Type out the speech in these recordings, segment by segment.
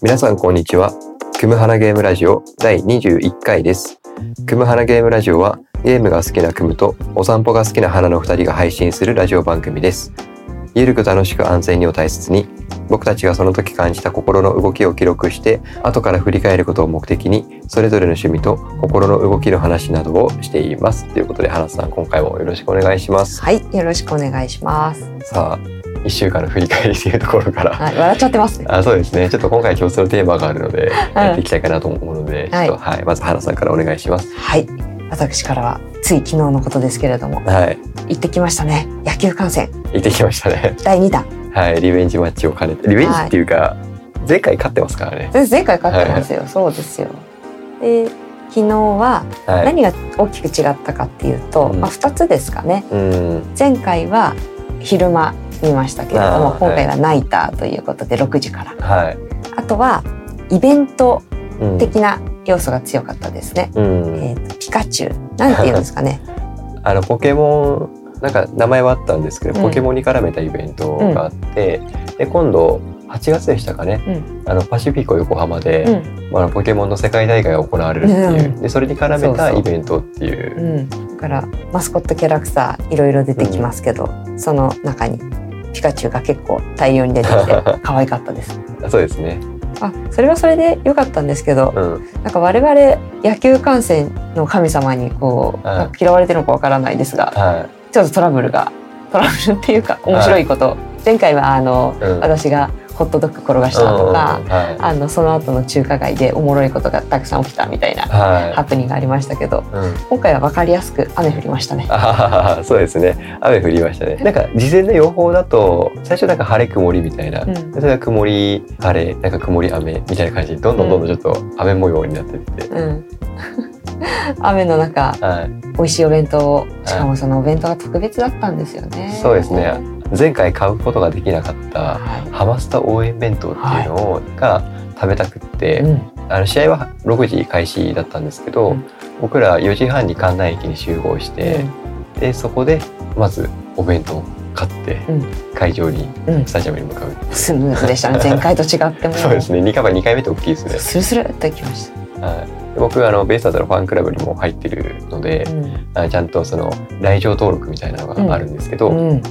皆さんこんにちは。クムハナゲームラジオ第21回です。クムハナゲームラジオはゲームが好きなクムとお散歩が好きな花の2人が配信するラジオ番組です。ゆるく楽しく安全にを大切に僕たちがその時感じた心の動きを記録して後から振り返ることを目的にそれぞれの趣味と心の動きの話などをしています。ということで花さん今回もよろしくお願いします。はい、よろしくお願いします。さあ1週間の振り返りというところからはい、笑っちゃってますね。あそうですねちょっと今回共通のテーマがあるので、やっていきたいかなと思うので、はいちょっとはい、まず花さんからお願いします。はい、私からはつい昨日のことですけれども、はい、行ってきましたね。野球観戦行ってきましたね。第2弾。はい、リベンジマッチを兼ねて、リベンジっていうか、前回勝ってますからね。前回勝ってますよ。そうですよ。で、昨日ははい。何が大きく違ったかっていうと、うんまあ2つですかね。うん、前回は昼間見ましたけれども、今回はナイターということで6時から。はい。あとはイベントうん、的な要素が強かったですね。うん、えーとピカチュウなんていうんですかね。あのポケモンなんか名前はあったんですけど、うん。ポケモンに絡めたイベントがあって、で今度8月でしたかね、うん。あのパシフィコ横浜で、うん。まあ、ポケモンの世界大会が行われるっていう、うん。でそれに絡めたイベントっていう。うん、だからマスコットキャラクターいろいろ出てきますけど、その中にピカチュウが結構大量に出てきて 可愛かったです。そうですね。あそれはそれで良かったんですけどうん、なんか我々野球観戦の神様にこう、はい嫌われてるのかわからないですがはちょっとトラブルがトラブルっていうか面白いこと、前回はあの、い。うん、私がホットドッグ転がしたとか、うんはあのその後の中華街でおもろいことがたくさん起きたみたいい。なはい。ハプニングがありましたけどうん、今回は分かりやすく雨降りましたね。そうですね。雨降りましたね。なんか事前の予報だと最初なんか晴れ曇りみたいな、うん。でそれが曇り晴れなんか曇り雨みたいな感じでどんどんどんどんちょっと雨模様になってって、うん、雨の中はい。美味しいお弁当をしかもそのお弁当が特別だったんですよね。そうですね前回買うことができなかったはハマスタ応援弁当っていうのを、が食べたくって、あの試合は6時開始だったんですけど、うん。僕ら4時半に関内駅に集合して、でそこでまずお弁当を買って、うん。会場にうん。スタジアムに向かう、スムーズでしたね。前回と違っても。そうですね。2回目2回目と大きいですね。スルスルっといきましはい、で僕あのベイスターズのファンクラブにも入ってるのでた。、うん。あちゃんとその来場登録みたいなのがあるんですけど、うん、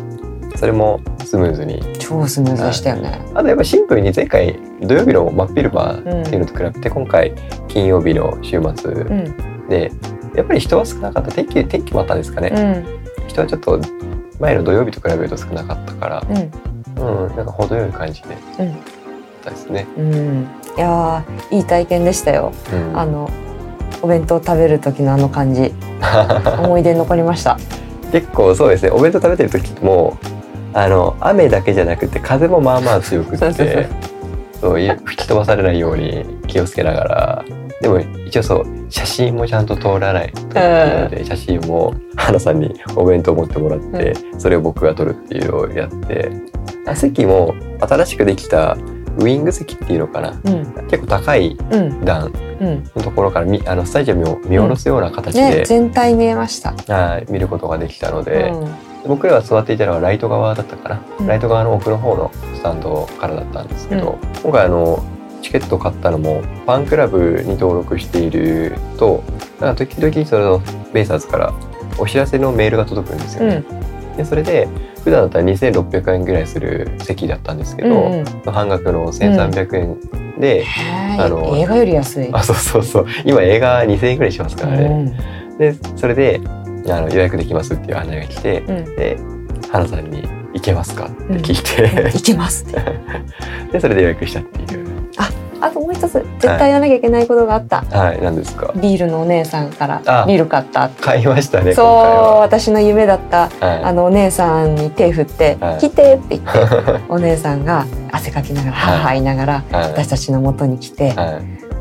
それもスムーズに。超スムーズでしたよね。あとやっぱシンプルに前回土曜日の真っ昼間っていうのと比べて、今回金曜日の週末うん。で、やっぱり人は少なかった。天気天気もあったんですかね、うん。人はちょっと前の土曜日と比べると少なかったから。うん。うんなんか程よい感じで。うん。だったですね、うん。いやーいい体験でしたよ。うん。あのお弁当食べる時のあの感じ。思い出に残りました。結構そうですね。お弁当食べてる時もあの雨だけじゃなくて風もまあまあ強くってそうい吹き飛ばされないように気をつけながらでも一応そう写真もちゃんと通らないので、写真も花さんにお弁当持ってもらって、それを僕が撮るっていうのをやってあ席も新しくできたウイング席っていうのかな？うん結構高いうん段うん。のところからみあのスタジアムを見下ろすような形ねで、全体見えました。はい見ることができたので。うん僕らが座っていたのはライト側だったかな、うん。ライト側の奥の方のスタンドからだったんですけど、今回あのチケット買ったのもファンクラブに登録しているとなんか時々そのベイスターズからお知らせのメールが届くんですよね。でそれで普段だったら2600円ぐらいする席だったんですけど、うんうん。半額の1300円で、へあのー映画より安い。あそうそうそう。今映画2000円ぐらいしますからね。うん。でそれであの予約できますっていう案内が来て、うん。で花さんに「行けますか?」って聞いて、いけます。でそれで予約したっていう。あともう一つ絶対やらなきゃいけないことがあった。はい何ですか？ビールのお姉さんからあ。ビール買った。買いましたねそう今私の夢だった回はあのお姉さんに手振ってはい「来て」って言って お姉さんが汗かきながらはい。はは言いながらはい。はい私たちの元に来て、は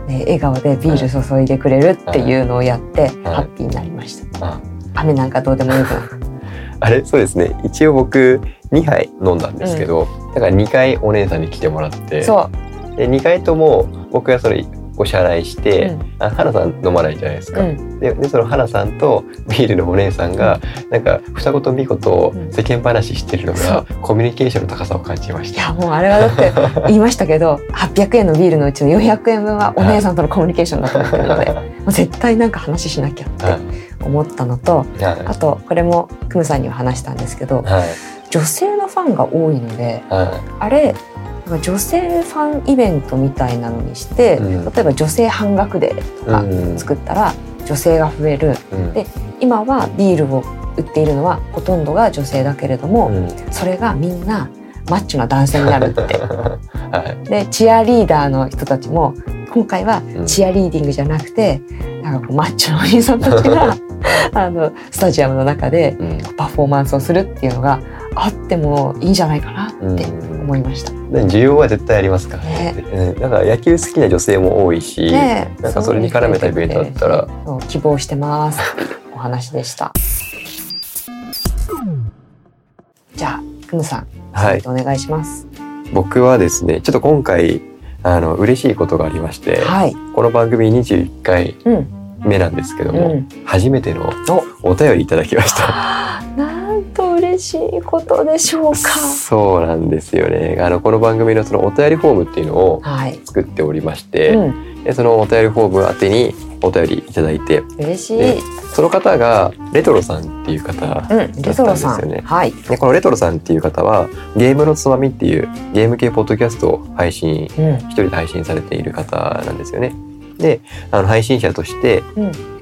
い。ね笑顔でビール注いでくれるっていうのをやってはい。ハッピーになりました。あ雨なんかどうでもよくなく。あれそうですね。一応僕2杯飲んだんですけど、だから2回お姉さんに来てもらってそう。で2回とも僕がそれお支払いして、うん。あ花さん飲まないじゃないですか。うん。ででその花さんとビールのお姉さんが、なんか双子と巫女とうん。世間話してるのそが、コミュニケーションの高さを感じました。いやもうあれはだって 言いましたけど800円のビールのうちの400円分はお姉さんとのコミュニケーションだと思ってるので、もう絶対なんか話しなきゃって。はい思ったのと、はあとこれもクムさんには話したんですけどいはい。女性のファンが多いのではあれ女性ファンイベントみたいなのにして、うん。例えば女性半額デーとかうん。作ったら女性が増える。い。うん。で今はビールを売っているのはほとんどが女性だけれども、うん。それがみんなマッチョな男性になるって。はい。でチアリーダーの人たちも今回はうん。チアリーディングじゃなくて、なんかこうマッチョのお兄さんたちがあのスタジアムの中でうんパフォーマンスをするっていうのがあってもいいんじゃないかなって思いました。で需要は絶対ありますからね。うんなんか野球好きな女性も多いし、ねえなんかそれに絡めたイベントだったら、希望してます お話でした。じゃあクムさん、はい。お願いします。僕はですね、ちょっと今回あの嬉しいことがありまして、はい。この番組21回うん。目なんですけども、うん。初めてのお便りいただきました。嬉しいことでしょうか。そうなんですよね。あのこの番組のそのお便りフォームっていうのをはい。作っておりまして、うん。でそのお便りフォーム宛てにお便りいただいて、嬉しい。でその方がレトロさんっていう方。だったんですよねはい。でこのレトロさんっていう方はゲームのつまみっていうゲーム系ポッドキャストを配信うん。一人で配信されている方なんですよね。であの配信者としてうん。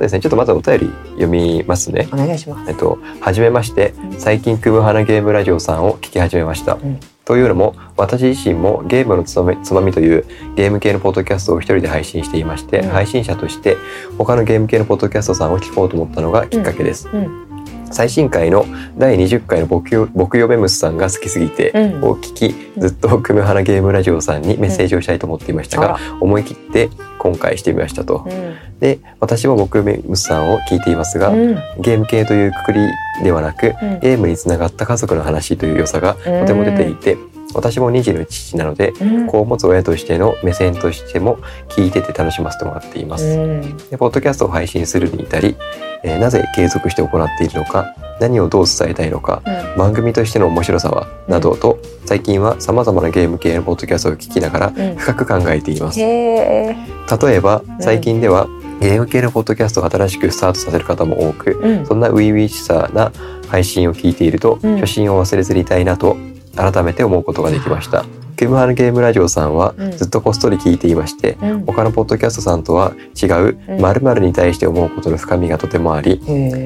あそうですねちょっとまずお便り読みますね。お願いします。えっと、はじめまして最近クムハナゲームラジオさんを聞き始めました。んというのも私自身もゲームのつまみつまみというゲーム系のポッドキャストを一人で配信していまして、うん配信者として他のゲーム系のポッドキャストさんを聞こうと思ったのがきっかけです。うん。最新回の第20回の僕よ僕よベムスさんが好きすぎて、うん。を聞きずっとクムハナゲームラジオさんにメッセージをしたいと思っていましたが、思い切って今回してみましたと。うん。で私も僕ムスさんを聞いていますが、うん。ゲーム系というくくりではなくうんゲームにつながった家族の話という良さがとても出ていて、私も2児の父なのでうん。子を持つ親としての目線としても聞いてて楽しませてもらっています。うん。でポッドキャストを配信するに至り、えーなぜ継続して行っているのか何をどう伝えたいのかうん。番組としての面白さはなどと最近は様々なゲーム系のポッドキャストを聞きながらうん深く考えています。例えばん最近ではゲーム系のポッドキャストを新しくスタートさせる方も多くうん。そんな初々しさな配信を聞いていると、うん初心を忘れずにいたいなと改めて思うことができました。クムハルゲームラジオさんはうんずっとこっそり聞いていまして、うん。他のポッドキャストさんとは違ううん〇〇に対して思うことの深みがとてもあり、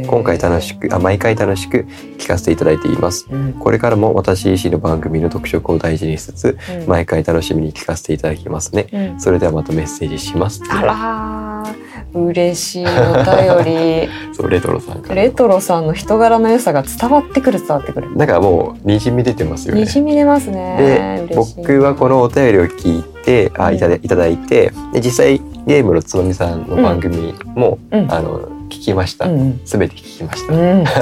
今回楽しくあ毎回楽しく聞かせていただいています。うん。これからも私自身の番組の特色を大事にしつつ、うん毎回楽しみに聞かせていただきますね。うん。それではまたメッセージします。あらー嬉しいお便 そうレトロさんレトロさんの人柄の良さが伝わってくる伝わってくる。なんかもうにじみ出てますよね。に。じみ出ますね。で僕はこのお便りを聞いてあいただいただいてで実際ゲームのつまみさんの番組も、うん。あの聞きました。うんて聞きました。うん。素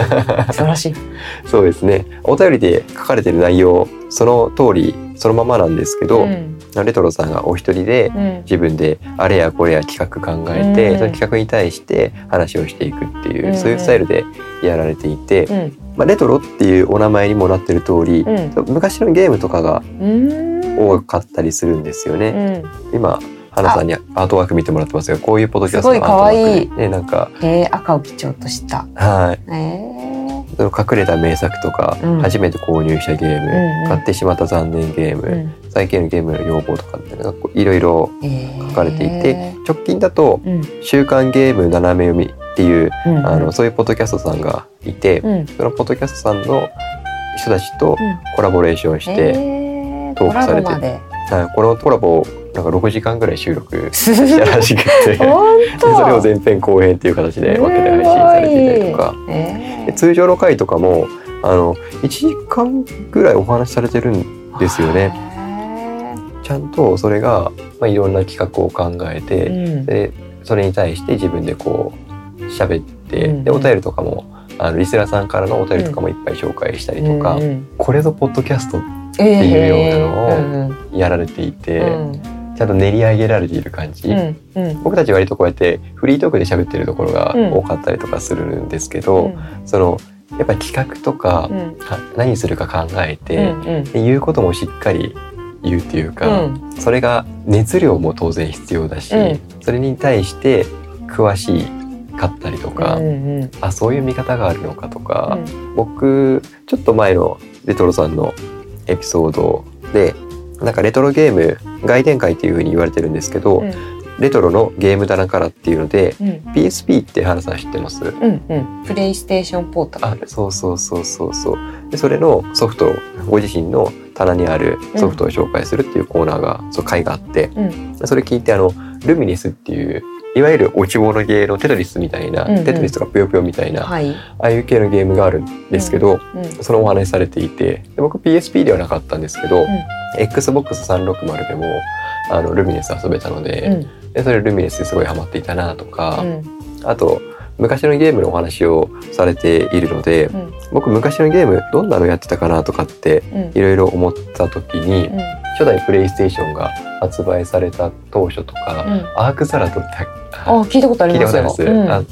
晴らしい。そうですね。お便りで書かれてる内容その通りそのままなんですけど、うんレトロさんがお一人でうん。自分であれやこれや企画考えて、うん。その企画に対して話をしていくっていう、うん。そういうスタイルでやられていて、うん。まあ、レトロっていうお名前にもなってる通り、うん。昔のゲームとかがうん。多かったりするんですようね。ん。今花さんにアートワーク見てもらってますがこういうポッドキャストのアートワーク可愛い。ねなんかえー赤を基調とした。はい。えその隠れた名作とか、うん。初めて購入したゲーム、うんうん。買ってしまった残念ゲーム、最近のゲームの要望とかっていうのがいろいろえー。書かれていて、直近だとうん「週刊ゲーム斜め読み」っていう、うんあのそういうポッドキャストさんがいて、うん。そのポッドキャストさんの人たちとうん。コラボレーションして、えー。トークされてはいこのコラボをなんか6時間ぐらい収録したらしくて それを前編後編っていう形で分けて配信されていたりとか。えで通常の回とかもあの1時間ぐらいお話しされてるんですよね。ちゃんとそれが、まあ、いろんな企画を考えて、うん。でそれに対して自分でこう喋って、うんでお便りとかもあのリスナーさんからのお便りとかもいっぱい紹介したりとか、うんうん。これぞポッドキャストえいうようなのをうんうんやられていて、うんちちゃんと練り上げられている感じ、うんうん。僕たち割とこうやってフリートークで喋ってるところが多かったりとかするんですけど、そのやっぱり企画とかうん。何するか考えて、うんうん。で言うこともしっかり言うっていうか、うん。それが熱量も当然必要だし、うん。それに対して詳しいかったりとか、うんうん。あそういう見方があるのかとか、うん。僕ちょっと前のレトロさんのエピソードでなんかレトロゲーム外伝会っていう風に言われてるんですけど、うん。レトロのゲーム棚からっていうのでうん。PSP って原さん知ってます？うんうん。プレイステーションポータあそうそうそうそうそう。でそれのソフトをご自身の棚にあるソフトを紹介するっていうコーナーが、そう回があってルそれ聞いてあのルミネスっていういわゆる落ち物ゲーのテトリスみたいな、うんうん。テトリスとかぷよぷよみたいな、あはい。あいう系のゲームがあるんですけど、うんそのお話しされていてで僕 PSP ではなかったんですけど、XBOX360 でもあのルミネス遊べたので,、うん。でそれルミネスですごいハマっていたなとか、うん。あと昔のゲームのお話をされているのでうん。僕昔のゲームどんなのやってたかなとかってうん。いろいろ思った時に、うん。初代プレイステーションが発売された当初とか、うん。アークザラトってあ聞いたことありますあ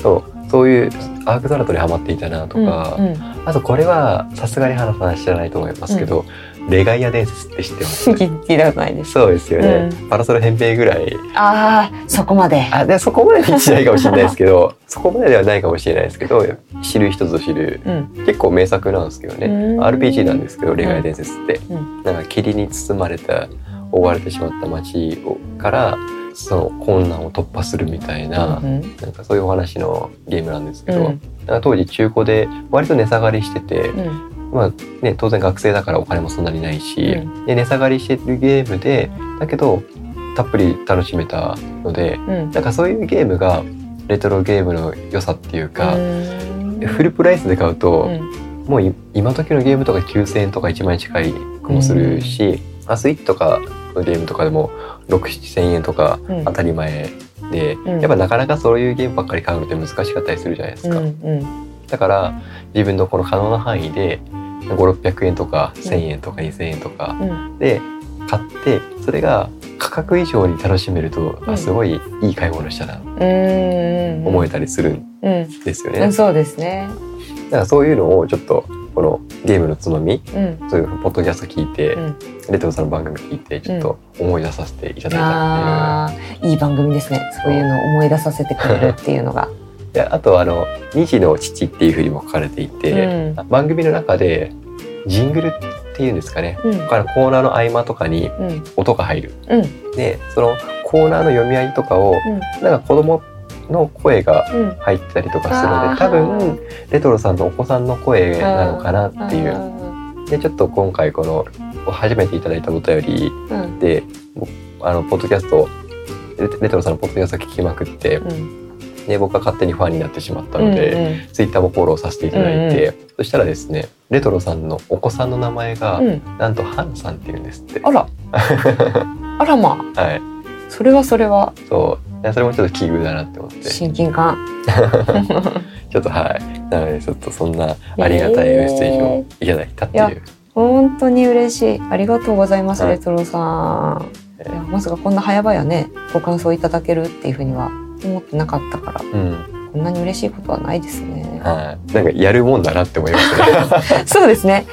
そう。そういうアークザラトにハマっていたなとか、あとこれはさすがに花さん知らないと思いますけど、レガイア伝説って知ってます？聞いたことないです。そうですよね、うパラソル扁平ぐらい。ああそこまで。あでそこまでにしないかもしれないですけど そこまでではないかもしれないですけど知る人ぞ知る。うん。結構名作なんですけどね、うん。RPG なんですけど「レガイア伝説」って、うん。なんか霧に包まれた覆われてしまった街をからその困難を突破するみたいな、うんなんかそういうお話のゲームなんですけど、うん。当時中古で割と値下がりしてて、うんまあね、当然学生だからお金もそんなにないし、うで値下がりしてるゲームでだけどたっぷり楽しめたのでうん。なんかそういうゲームがレトロゲームの良さっていうか、うん。フルプライスで買うと、うん。もうい今時のゲームとか9,000円とか1万円近いくもするし、あスイッチとかのゲームとかでも6,7,000円とかうん。当たり前で、うん。やっぱなかなかそういうゲームばっかり買うのって難しかったりするじゃないですか。うんうん。だから自分のこの可能な範囲で5600円とか1,000円とか2,000円とか。うん。で買ってそれが価格以上に楽しめると、うん。あすごいいい買い物したなうん思えたりするんうん。ですよね。うんそうですね。だからそういうのをちょっとこのゲームのつまみうん。そういうポッドキャスト聞いて、うん。レトロさんの番組聞いてちょっと思い出させていただいたっああいい番組ですね。そういうのを思い出させてくれるっていうのが。ていうであとあの「二児の父」っていうふうにも書かれていて、番組の中でジングルっていうんですかね。うん。だからコーナーの合間とかにうん。音が入る。うん。でそのコーナーの読み合いとかをなんか子供の声がうん入ったりとかするので多分レトロさんのお子さんの声なのかなっていう。でちょっと今回この初めていただいたお便りうん。であのポッドキャストレレトロさんのポッドキャスト聞きまくってうんで僕は勝手にファンになってしまったうんので、ツイッターもフォローさせていただいて、そしたらですねレトロさんのお子さんの名前が、うん。うんなんとハンさんっていうんですって。あら。あらまあ。はい、それはそれは。そう。いやそれもちょっと奇遇だなって思って。ち親近感。ょっとはい。なのでちょっとそんなありがたいメッセージをいただいたっていう、本当に嬉しい。ありがとうございます、はい。レトロさんいやまさかこんな早々ねご感想いただけるっていうふうには思ってなかったからうん。こんなに嬉しいことはないですね。はい、なんかやるもんだなって思いますね。そうですね。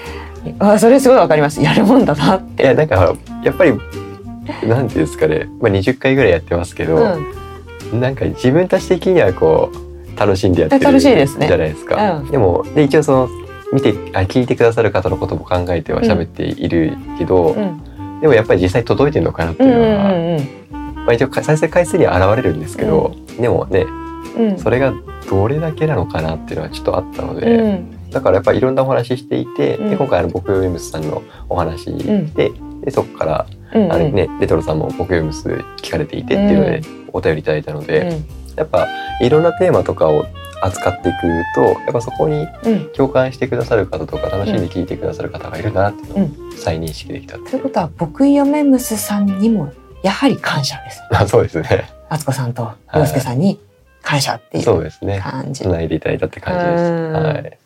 あそれすごいわかります。やるもんだなって。いやなんかやっぱりなんていうんですかね、まあ、20回ぐらいやってますけど、うん。なんか自分たち的にはこう楽しんでやってる楽しいですね。じゃないですか。うん。でもで一応その見てあ聞いてくださる方のことも考えては喋っているけど、うんでもやっぱり実際届いてるのかなってうんいうのは、うんまあ、一応再生回数には現れるんですけど、でもねうん。うんそれがどれだけなのかなっていうのはちょっとあったので、うん。だからやっぱりいろんなお話していて、うん。で今回あの僕ウェムスさんのお話で,、ん。でそこからうんあれね、レトロさんも僕ウェムス聞かれていてっていうのでお便りいただいたので、うんやっぱいろんなテーマとかを扱っていくとやっぱそこにうん。共感してくださる方とか楽しんで聞いてくださる方がいるなっていうのをう再認識できたってということは僕やメムスさんにもやはり感謝です。あ そうですね。敦子さんと洋介さんに感謝っていそううですね。感じ。つないでいただいたって感じです。うん。はい。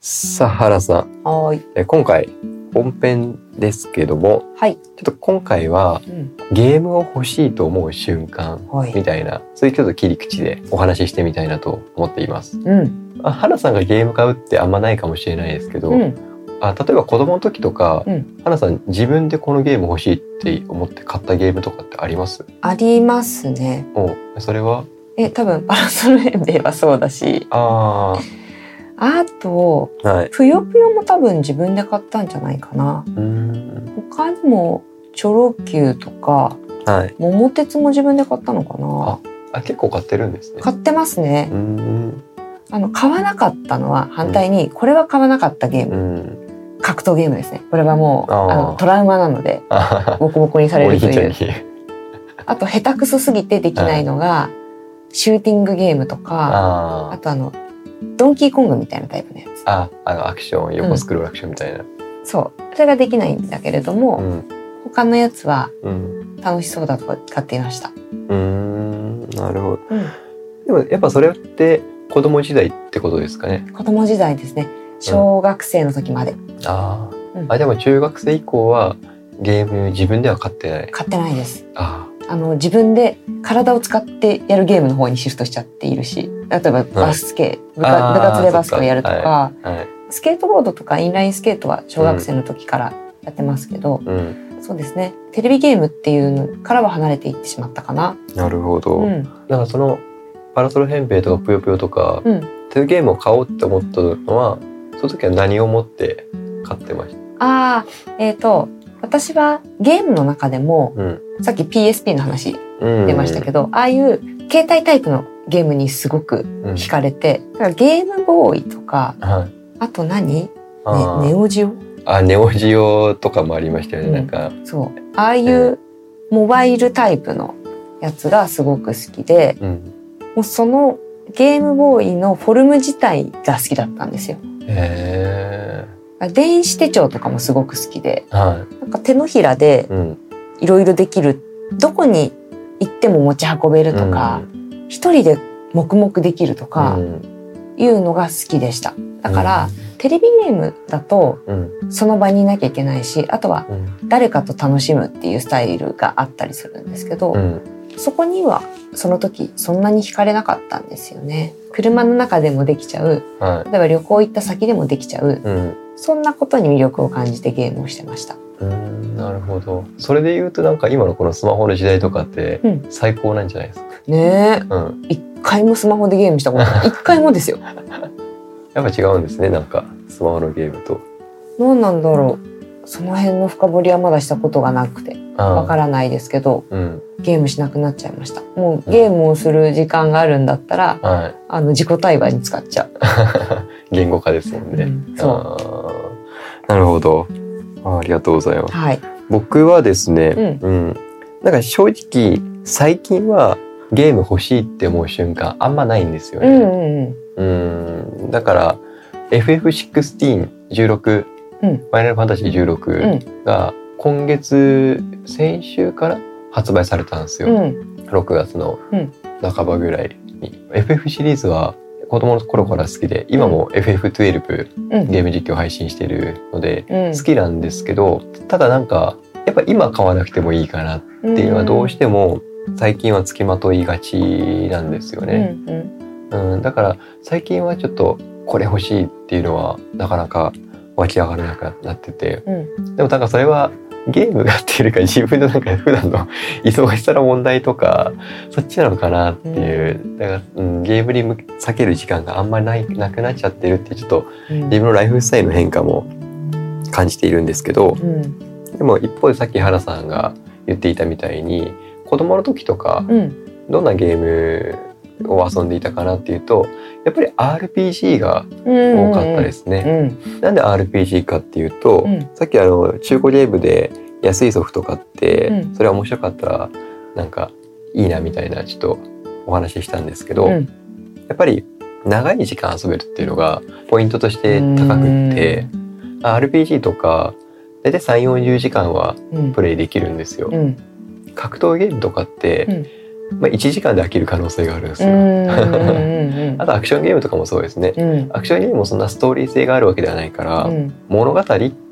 さあ原さん。はーい。え今回本編ですけどもはい。ちょっと今回はうん。ゲームを欲しいと思う瞬間はい。みたいなそういうちょっと切り口でお話ししてみたいなと思っています。うん。あ花さんがゲーム買うってあんまないかもしれないですけど、うん。あ例えば子供の時とか、うん花さん自分でこのゲーム欲しいって思って買ったゲームとかってあります？ありますね。おそれは？え、多分パラソルヘンベイはそうだし、ああと、あはいぷよぷよも多分自分で買ったんじゃないかな。他にも、チョロ Q とか、はい桃鉄も自分で買ったのかな。あ結構買ってるんですね。買ってますねう。んあの、買わなかったのは反対に、これは買わなかったゲーうム。ん格闘ゲームですね。これはもう、あのトラウマなので、あボコボコにされおるという。あと、下手くそすぎてできないのが、シューティングゲームとか、ああとあの、ドンキーコングみたいなタイプのやつ。ああのアクション横スクロールアクションみたいな。そう。それができないんだけれども、うん他のやつはうん楽しそうだと買っていました。うーんなるほど。うん。でもやっぱそれって子供時代ってことですかね。子供時代ですね。小学生の時まであー、うんあでも中学生以降はゲーム自分では買ってない。買ってないです。ああの、自分で体を使ってやるゲームの方にシフトしちゃっているし、例えばバスケ、部あー活部活でバスケをやるとか、あはい。スケートボードとかインラインスケートは小学生の時からやってますけど、うんそうですね。テレビゲームっていうのからは離れていってしまったかな。なるほど。うん。だからそのパラソルヘンペイとかぷよぷよとか、うん。そういうゲームを買おうって思ったのはその時は何を持って買ってましああ、えっ、と、私はゲームの中でも、た。うん。さっき PSP の話うん出ましたけど、ああいう携帯タイプのゲームにすごくうん惹かれて、だからゲームボーイとか、はい。あと何？ねあーネオジオ？あネオジオとかもありましたよね、うんなんか。そう。ああいうモバイルタイプのやつがすごく好きで、うん。もうそのゲームボーイのフォルム自体が好きだったんですよ。へ電子手帳とかもすごく好きで、え。はなんか手のひらでい。うん。いろいろできる、どこに行っても持ち運べるとか、一人で黙々できるとうかん。いうのが好きでした。だから、テレビゲームだとうん。その場にいなきゃいけないし、あとはうん。誰かと楽しむっていうスタイルがあったりするんですけど、うん。そこにはその時そんなに惹かれなかったんですよね。車の中でもできちゃう、は例えば旅行行った先でもできちゃう、い。うん。そんなことに魅力を感じてゲームをしてました。うん。なるほど。それで言うとなんか今のこのスマホの時代とかってうん最高なんじゃないですか？ねうん。え、一回もスマホでゲームしたことない。一回もですよ。やっぱ違うんですね。なんかスマホのゲームと。どうなんだろう。その辺の深掘りはまだしたことがなくてわわからないですけど、うん。ゲームしなくなっちゃいました。もうゲームをする時間があるんだったら、はい。あの自己対話に使っちゃう。言語化ですもんね。うんそう。なるほどあ。ありがとうございます。はい。僕はですね、うん、なんか正直最近はゲーム欲しいって思う瞬間あんまないんですようんうね。んうん。うん、だから FF16、16、うんファイナルファンタジー16が今月先週から発売されたんですよ。うん。6月のうん半ばぐらいに。FF シリーズは子供の頃から好きで今も FF12 うん。ゲーム実況配信してるのでうん。好きなんですけどただなんかやっぱ今買わなくてもいいかなっっていうのはどうしても最近はつきまといがちなんですようんね。うん。うん、だから最近はちょっとこれ欲しいっていうのはなかなか湧き上がらなくなってて。うん。でもなんかそれはゲームがっていうよりか自分のなんか普段の忙しさの問題とかそっちなのかなっていう、だから、うん、ゲームに避ける時間があんまりないなくなっちゃってるってちょっとうん。自分のライフスタイルの変化も感じているんですけどうん。でも一方でさっき原さんが言っていたみたいに子供の時とかうん。どんなゲームを遊んでいたかなっていうとやっぱり RPG がうん多かったですね。うんなんで RPG かっていうと、うん。さっきあの中古ゲームで安いソフト買って、うん。それは面白かったらなんかいいなみたいなちょっとお話ししたんですけど、うん。やっぱり長い時間遊べるっていうのがポイントとして高くって、RPG とか大体3、40時間はうん。プレイできるんですよ。うん。格闘ゲームとかって、まあ、1時間で飽きる可能性があるんですよ。うん。うん。あとアクションゲームとかもそうですね。うん。アクションゲームもそんなストーリー性があるわけではないから、うん。物語っ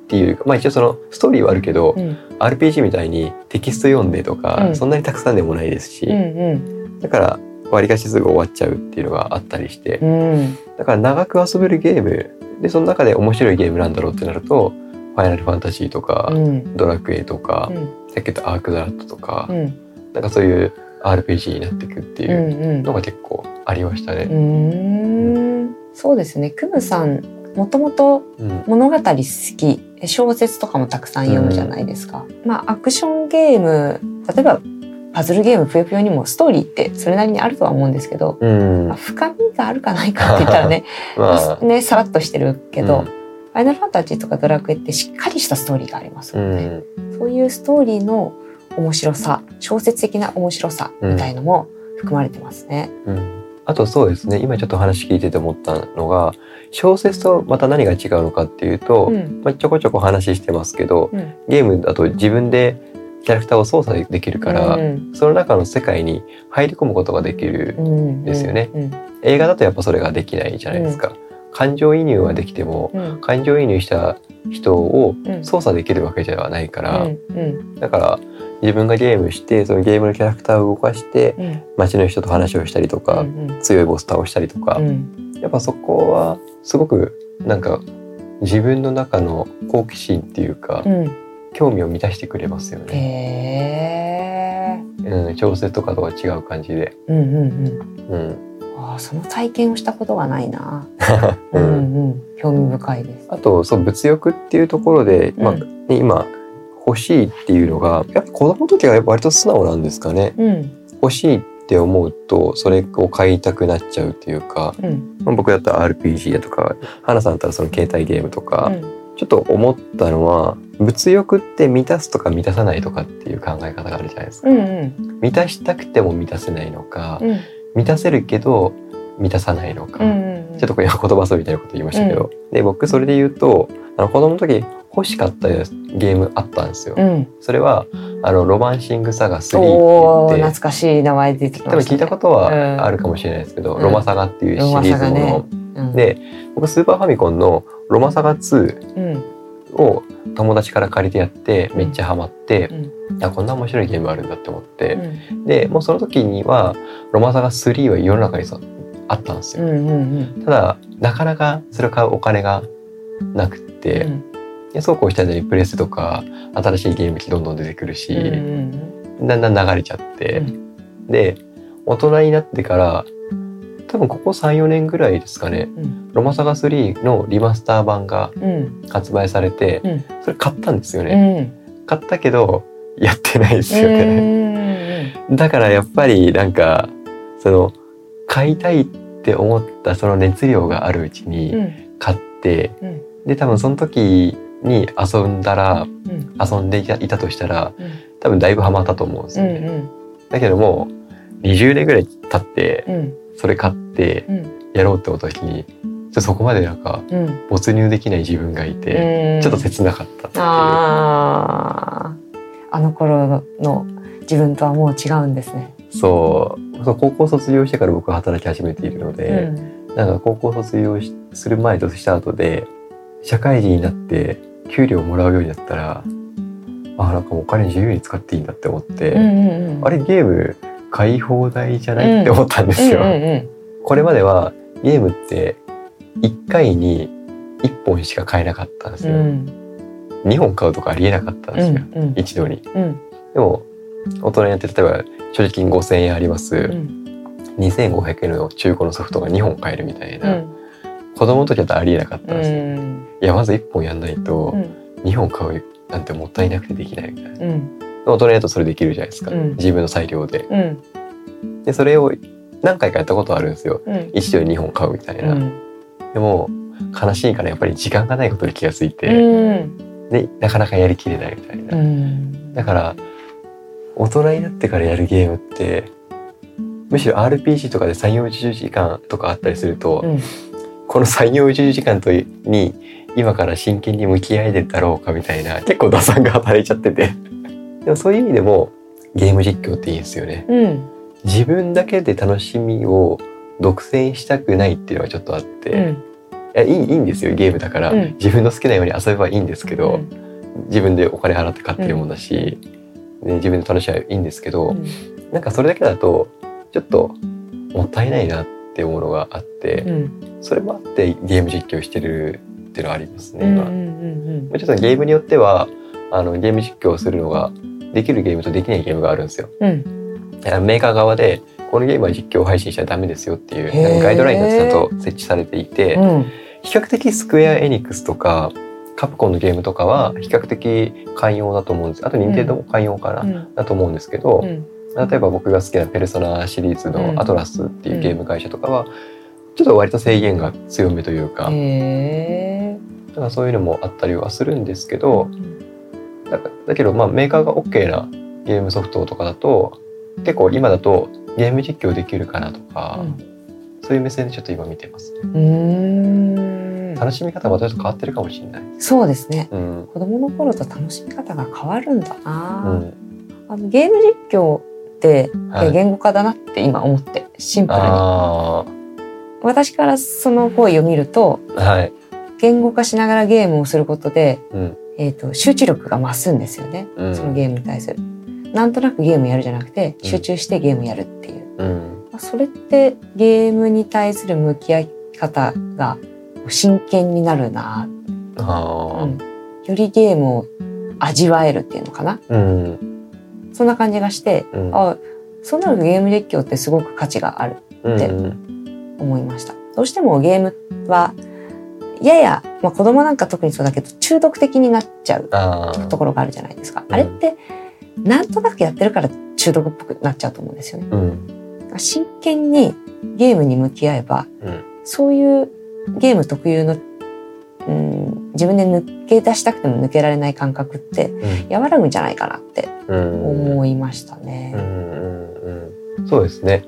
ていうかまあ一応そのストーリーはあるけど、うん。RPG みたいにテキスト読んでとか、うん。そんなにたくさんでもないですし、うん。だからわりかしすぐ終わっちゃうっていうのがあったりして、うんうん。だから長く遊べるゲームでその中で面白いゲームなんだろうってなると「ファイナルファンタジー」とか、うん。ドラクエ」とか、うん。さっき言った「アークザラット」とか、うん。なんかそういう RPG になっていくってういうん。のが結構ありましたうね。ん。そうですね。クムさんもともとうん。物語好き。小説とかもたくさん読むじゃないですか、まあアクションゲーム例えばパズルゲームぷよぷよにもストーリーってそれなりにあるとは思うんですけど、うん。まあ、深みがあるかないかって言ったらね まあ。ねさらっとしてるけど、うん。ファイナルファンタジーとかドラクエってしっかりしたストーリーがありますうもんね、ん。そういうストーリーの面白さ小説的な面白さみたいのも含まれてますね。うん。あとそうですね今ちょっと話聞いてて思ったのが小説とまた何が違うのかっていうと、うん。まあ、ちょこちょこ話してますけどうん。ゲームだと自分でキャラクターを操作できるから、うんその中の世界に入り込むことができる、うんですよね。うん。映画だとやっぱそれができないじゃないですか、感情移入はできてもうん。感情移入した人をうん。操作できるわけではないから、うんうん。だから自分がゲームしてそのゲームのキャラクターを動かしてうん。街の人と話をしたりとか、うん強いボス倒したりとか、うん。やっぱそこはすごくなんか自分の中の好奇心っていうか、うん。興味を満たしてくれますよね、うん、小説とかとは違う感じで、うんうんうん。うん。ああその体験をしたことがないな。う うんんうん。興味深いです。あとそう物欲っていうところで、まあうん。ね今欲しいっていうのがやっぱ子供の時は割と素直なんですかね。うん。欲しいって思うとそれを買いたくなっちゃうっていうか、うん。まあ、僕だったら RPG だとか花さんだったらその携帯ゲームとか、うん。ちょっと思ったのは物欲って満たすとか満たさないとかっていう考え方があるじゃないですか。うんうん。満たしたくても満たせないのか、うん。満たせるけど満たさないのか、うんうんちょっとこれ言葉遊びみたいなこと言いましたけど、で僕それで言うとあの子供の時欲しかったゲームあったんですよ。うん。それはあのロマンシングサガ3おおって言って懐かしい名前出てきまね。多分聞いたことうん。はあるかもしれないですけど、うん。ロマサガっていうシリーズもの、うん、で僕スーパーファミコンのロマサガ2うん。を友達から借りてやってめっちゃハマって、うん。あこんな面白いゲームあるんだって思って、うん。でもうその時にはロマサガ3は世の中にさあったんですよ、うんうん。ただなかなかそれを買うお金がなくって、うんでそうこうした間にプレスとか新しいゲーム機どんどん出てくるし、うんだんだん流れちゃって、うで大人になってから多分ここ34年ぐらいですかねうん。ロマサガ3のリマスター版がうん。発売されて、うん。それ買ったんですようね、ん。買ったけどやってないですようね、んだからやっぱりなんかその買いたいって思ったその熱量があるうちうにん。買って、うん。で多分その時に遊んだらうん。遊んでいたいたとしたらうん。多分だいぶハマったと思うんですうよね、んだけどもう20年ぐらい経ってうん。それ買ってうん。やろうって思った時にちょそこまでなんかうん。没入できない自分がいて、うん。ちょっと切なかったっていう。あああの頃の自分とはもう違うんですね。そう。高校卒業してから僕は働き始めているのうで、ん。なんか高校卒業しする前とした後で社会人になって給料もらうようになったらあなんかお金自由に使っていいんだって思って、うんうんうん。あれゲーム買い放題じゃないって思ったんですよ。うんうんこれまではゲームって1回に1本しか買えなかったんですよ。うん。2本買うとかありえなかったんうですよ、んうん。一度に。うん。でも大人になって例えば所持金5,000円あります、うん。2,500円の中古のソフトが2本買えるみたいな、うん。子供の時だとありえなかったんうですよ。んいやまず1本やんないとうん。2本買うなんてもったいなくてできないみたいな。うん。大人になるとそれできるじゃないですか、うん。自分の裁量で。うん。でそれを何回かやったことあるんですよ。うん。一度に2本買うみたいな。うん。でも悲しいからやっぱり時間がないことに気がついて、うん。でなかなかやりきれないみたいな。うん。だから大人になってからやるゲームってむしろ RPG とかで3 4 0時間とかあったりすると、うん。この3 4 0時間とに今から真剣に向き合えるだろうかみたいな結構打算が働いちゃってて。でもそういう意味でもゲーム実況っていいですよね。うん。自分だけで楽しみを独占したくないっていうのがちょっとあって、うん。やいいいいんですよゲームだから、うん。自分の好きなように遊べばいいんですけど、うん。自分でお金払って買ってるもんだし、ね、自分で楽しみはいいんですけど、うん。なんかそれだけだとちょっともったいないなって思うのがあって、うん。それもあってゲーム実況してるっていうのはありますね今。うんうちょっとゲームによってはあのゲーム実況をするのができるゲームとできないゲームがあるんですよ。うん。だからメーカー側でこのゲームは実況配信しちゃダメですよっていうガイドラインがちゃんと設置されていて、うん。比較的スクエア・エニックスとかカプコンのゲームとかは比較的寛容だと思うんです。あと任天堂も寛容かな、うん。だと思うんですけど、うん。例えば僕が好きなペルソナシリーズうん。のアトラスっていうゲーム会社とかはちょっと割と制限が強めというか、へだからそういうのもあったりはするんですけど、ーだだけどまあメーカーが OK なゲームソフトとかだと結構今だとゲーム実況できるかなとか、そういう目線でちょっと今見てます。うんうーん楽しみ方がちょっと変わってるかもしれない。そうですねうん。子供の頃と楽しみ方が変わるんだうな、ん。あのゲーム実況ってはい言語化だなって今思ってシンプルにあ私からその行為を見るとあ、はい。言語化しながらゲームをすることで、うん。えー、と集中力が増すんですよね、うんそのゲームに対する。なんとなくゲームやるじゃなくてうん集中してゲームやるっていう、うん。まあそれってゲームに対する向き合い方が真剣になるな、あよりゲームを味わえるっていうのかなうん。そんな感じがして、うん。あそうなるとゲーム実況ってすごく価値があるでうん。思いました。どうしてもゲームはやや、まあ、子供なんか特にそうだけど中毒的になっちゃう。ところがあるじゃないですか。うんあれってなんとなくやってるから中毒っぽくなっちゃうと思うんですよね。うん。真剣にゲームに向き合えばうん。そういうゲーム特有の、うん、自分で抜け出したくても抜けられない感覚ってうん。和らぐんじゃないかなってうん。思いましたうん。ね。うん。うん。そうですね。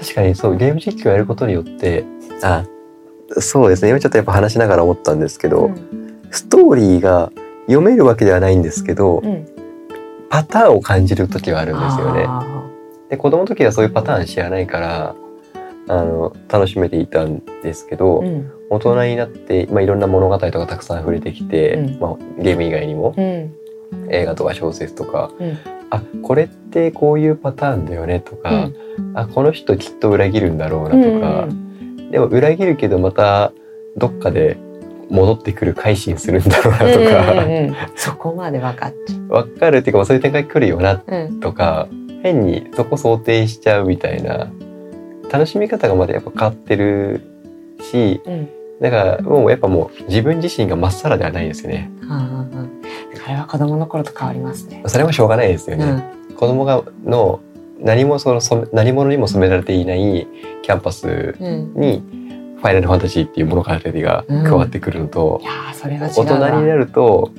確かにそう、ゲーム実況やることによって、あ、そうですね。今ちょっとやっぱ話しながら思ったんですけど、うん。ストーリーが読めるわけではないんですけど、うん。パターンを感じる時はあるんですよね。あで子供の時はそういうパターン知らないからあの楽しめていたんですけど、ーうん。大人になって、まあ、いろんな物語とかたくさん触れてきて、うん。まあ、ゲーム以外にもうん。映画とか小説とか、うん。あこれってこういうパターンだよねとか、あこの人きっと裏切るんだろうなとか、でも裏切るけどまたどっかで戻ってくる改心するんだろうなとか、うんうんうんうん。そこまで分かっちゃう。分かるっていうかまあそういう展開来るよなうん。とか変にそこ想定しちゃうみたいな楽しみ方がまだやっぱ変わってるしうん。だからもうやっぱもう自分自身がまっさらではないですよね。あああれは子供の頃と変わりますね。それもしょうがないですよね、うん。子供がの何もその染め何者にも染められていないキャンパスうん。にファイナルファンタジーっていう物語が加わってくるのとう大わ。人になると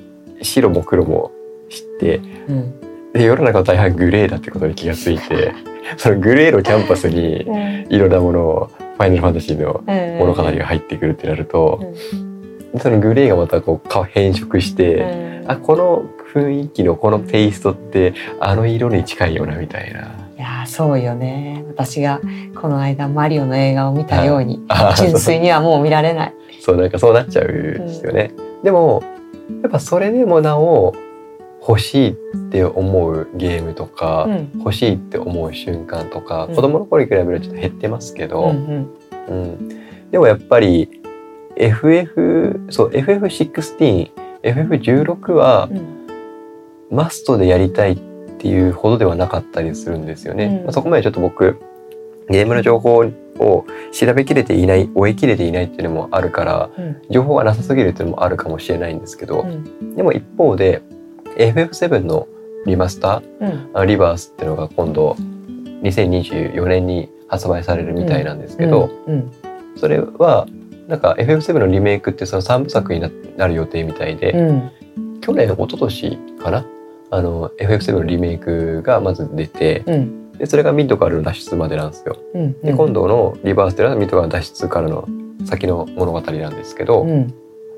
白も黒も知ってうん。で世の中の大半グレーだってことに気がついて そのグレーのキャンパスにうん。いろんなものをファイナルファンタジーのうん。物語が入ってくるってなると、うそのグレーがまたこうか変色して、ん。あこの雰囲気のこのテイストってあの色に近いよなみたいな。いやーそうよね。私がこの間マリオの映画を見たように、純粋にはもう見られない。そうなんかそうなっちゃうんですよね。でもやっぱそれでもなお欲しいって思うゲームとか、うん。欲しいって思う瞬間とか、うん。子供の頃に比べるとちょっと減ってますけうど、ん。うん。でもやっぱり FF そう FF16 FF16 はうんうん。マストでやりたいっていうほどではなかったりするんですよね。うん。まあそこまでちょっと僕ゲームの情報を調べきれていない追い切れていないっていうのもあるからうん。情報がなさすぎるっていうのもあるかもしれないんですけど、うん。でも一方で FF7 のリマスターうん。あリバースっていうのが今度2024年に発売されるみたいなんですけど、うん。それはなんか FF7 のリメイクってその3部作にななる予定みたいで、うん。去年一昨年かな？あの FF7 のリメイクがまず出てうん。でそれがミッドからの脱出までなんですよ。うんで今度のリバースっていうのはミッドからの脱出からの先の物語なんですけど、うん。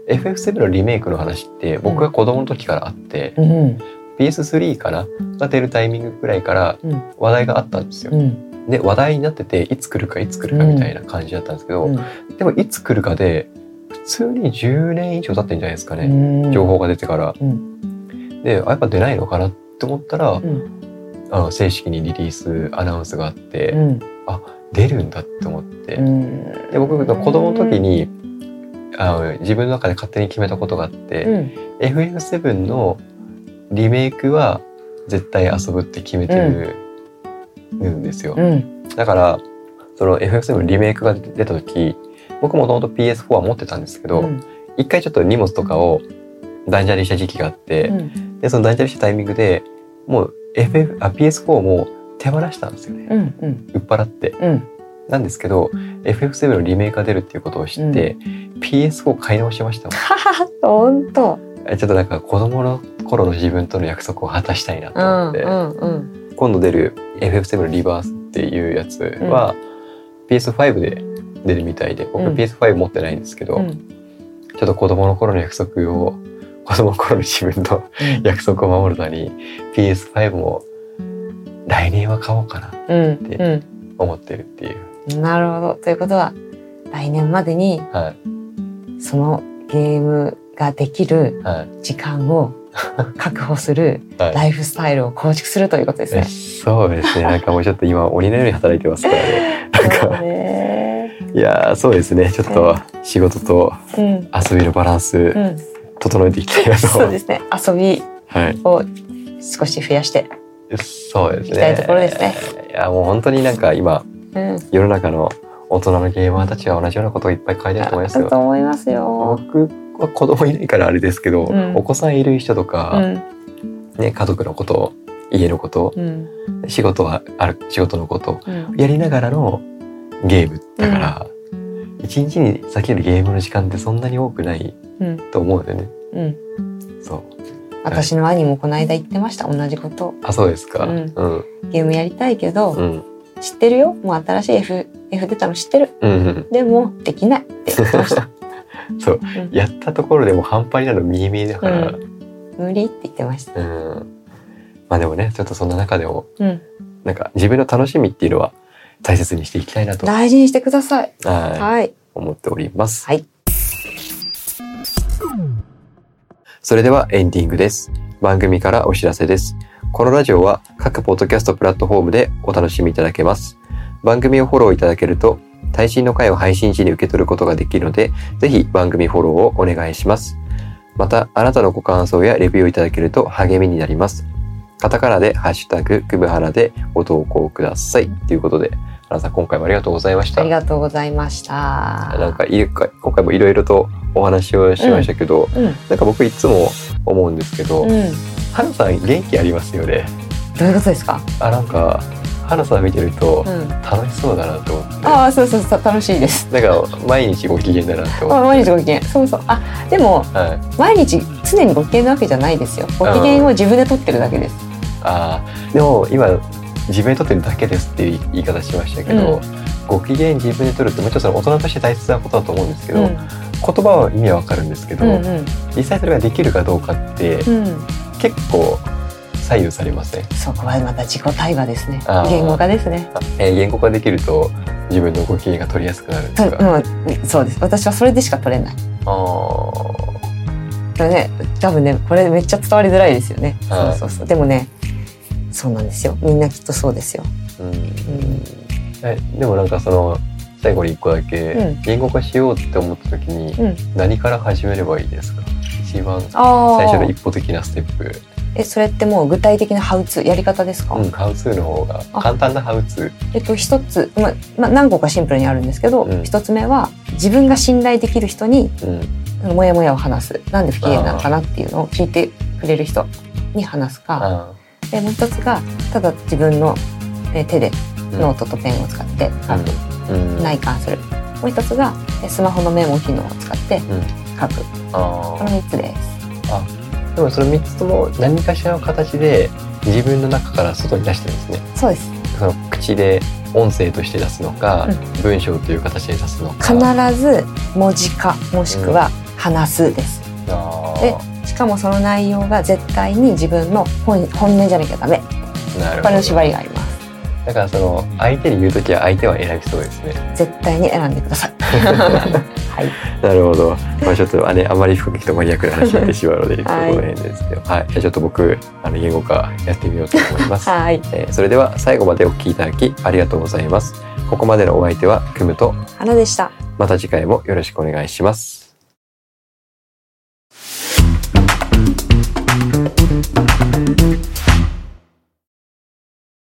FF7 のリメイクの話って僕が子供の時からあって、うん PS3 かなが出るタイミングぐらいからうん。話題があったんですよ。うん。で話題になってていつ来るかいつ来るかみたいな感じだったんですけど、うん。でもいつ来るかで普通に10年以上経ってんじゃないですかね、うん。情報が出てから。うんであやっぱ出ないのかなって思ったら、うん。あの正式にリリースアナウンスがあって、うん。出るんだって思って、うん。で僕が子供の時にあの自分の中で勝手に決めたことがあって、うん。FF7 のリメイクは絶対遊ぶって決めてるんですよ。うん。だからその FF7 のリメイクが出た時僕もともと PS4 は持ってたんですけど、うん。一回ちょっと荷物とかを断捨離した時期があって、うん。でその断捨離したタイミングでもう FF あ PS4 も手放したんですよね、うんうん。売っ払って。うん。なんですけど FF7 のリメイクが出るっていうことを知って、PS4 買い直しましたもん。本当。ちょっとなんか子供の頃の自分との約束を果たしたいなとうん思って、うんうん今度出る FF7 のリバースっていうやつは、PS5 で出るみたいで僕うん。PS5 持ってないんですけど、うん。ちょっと子供の頃の約束を子供の頃の自分の約束を守るために PS5 も来年は買おうかなうんでう思ってるっていう、んなるほど。ということは来年までにはい。そのゲームができるはい。時間を 確保するはい。ライフスタイルを構築するということですね。そうですね。なんかもうちょっと今鬼のように働いてますからね。なんかね。いやーそうですね。ちょっと仕事とうん。遊びのバランスうん。整えていきたいな。と、そうですね。遊びはい。を少し増やして。そうですね。行きたいところですね。いやもう本当になんか今うん。世の中の大人のゲーマーたちは同じようなことをいっぱい書いてると思いますよ。思いますよ。僕は子供いないからあれですけど、うん。お子さんいる人とうか、ん。ね、家族のこと家のことうん。仕事はある仕事のことうん。やりながらのゲームだから、一日に避けるゲームの時間ってそんなに多くないうん。と思うんだよね。うん。そう私の兄もこの間言ってました同じこと。あそうですか。ううんんうんゲームやりたいけど、うん知ってるよ？もう新しい F F 出たの知ってる？うんでもできないって言ってました。そううんやったところでも半端になるの見え見えだから、う無理って言ってました。うんまあでもねちょっとそんな中でもうん。なんか自分の楽しみっていうのは大切にしていきたいなと、大事にしてください。はいはい。思っております。はい。それではエンディングです。番組からお知らせです。このラジオは各ポッドキャストプラットフォームでお楽しみいただけます。番組をフォローいただけると、最新の回を配信時に受け取ることができるので、ぜひ番組フォローをお願いします。また、あなたのご感想やレビューをいただけると励みになります。カタカナでハッシュタグ、くぶはらでご投稿ください。ということで、花さん今回もありがとうございました。ありがとうございました。なんかい今回もいろいろとお話をしましたけど、うん。なんか僕いつも思うんですけど、うん。花さん元気ありますよね？どういうことですか？あなんか花さん見てるとうん。楽しそうだなと思って、ああ、そうそうそう、楽しいです。なんか毎日ご機嫌だなって思あ。毎日ご機嫌。そうそう。あ、でも、はい。毎日常にご機嫌なわけじゃないですよ。ご機嫌を自分で取ってるだけです。ああでも今自分で撮ってるだけですっていう言い方しましたけど、うご機嫌自分で撮るってもちろんその大人として大切なことだと思うんですけど、うん。言葉は意味はわかるんですけど、うんうん。実際それができるかどうかってうん。結構左右されません、そこはまた自己対話ですね言語化ですね。えー言語化できると自分のご機嫌が取りやすくなるんですか、うん、そうです。私はそれでしか取れない。あーこれね、多分ね、これめっちゃ伝わりづらいですよね。はいそうそうそう。でもね、そうなんですよ。みんなきっとそうですよ。うんんえでもなんかその最後に一個だけ、うん言語化しようって思った時にうん。何から始めればいいですか？一番。最初の一歩的なステップえ、それってもう具体的なハウツーやり方ですか？うんハウツーの方があ簡単なハウツえっと一つ、まま何個かシンプルにあるんですけど、うん一つ目は自分が信頼できる人にーうんモヤモヤを話す。なんで不機嫌なのかなっていうのを聞いてくれる人に話すか。あでもう一つがただ自分のえ手でーノートとペンを使って書く。うんうん内観する。もう一つがえスマホのメモ機能を使ってうん書く。あこの三つです。ーでもその3つとも何かしらの形で自分の中から外に出してるんですねそうです。その口で音声として出すのか、う文章という形で出すのか必ず文字化もしくは話すです。あーでしかもその内容が絶対に自分の本本音じゃなきゃダメ。なるほどこれの縛りがあります。だからその相手に言うときは相手は選びそうですね。絶対に選んでください。はい。なるほど。まあちょっとあねあまり深く聞くとマニアックな話になってしまうので、はいの辺ですけど、はい。じゃあちょっと僕あの言語化やってみようと思います。はい。えーそれでは最後までお聞きいただきありがとうございます。ここまでのお相手はクムと花でした。また次回もよろしくお願いします。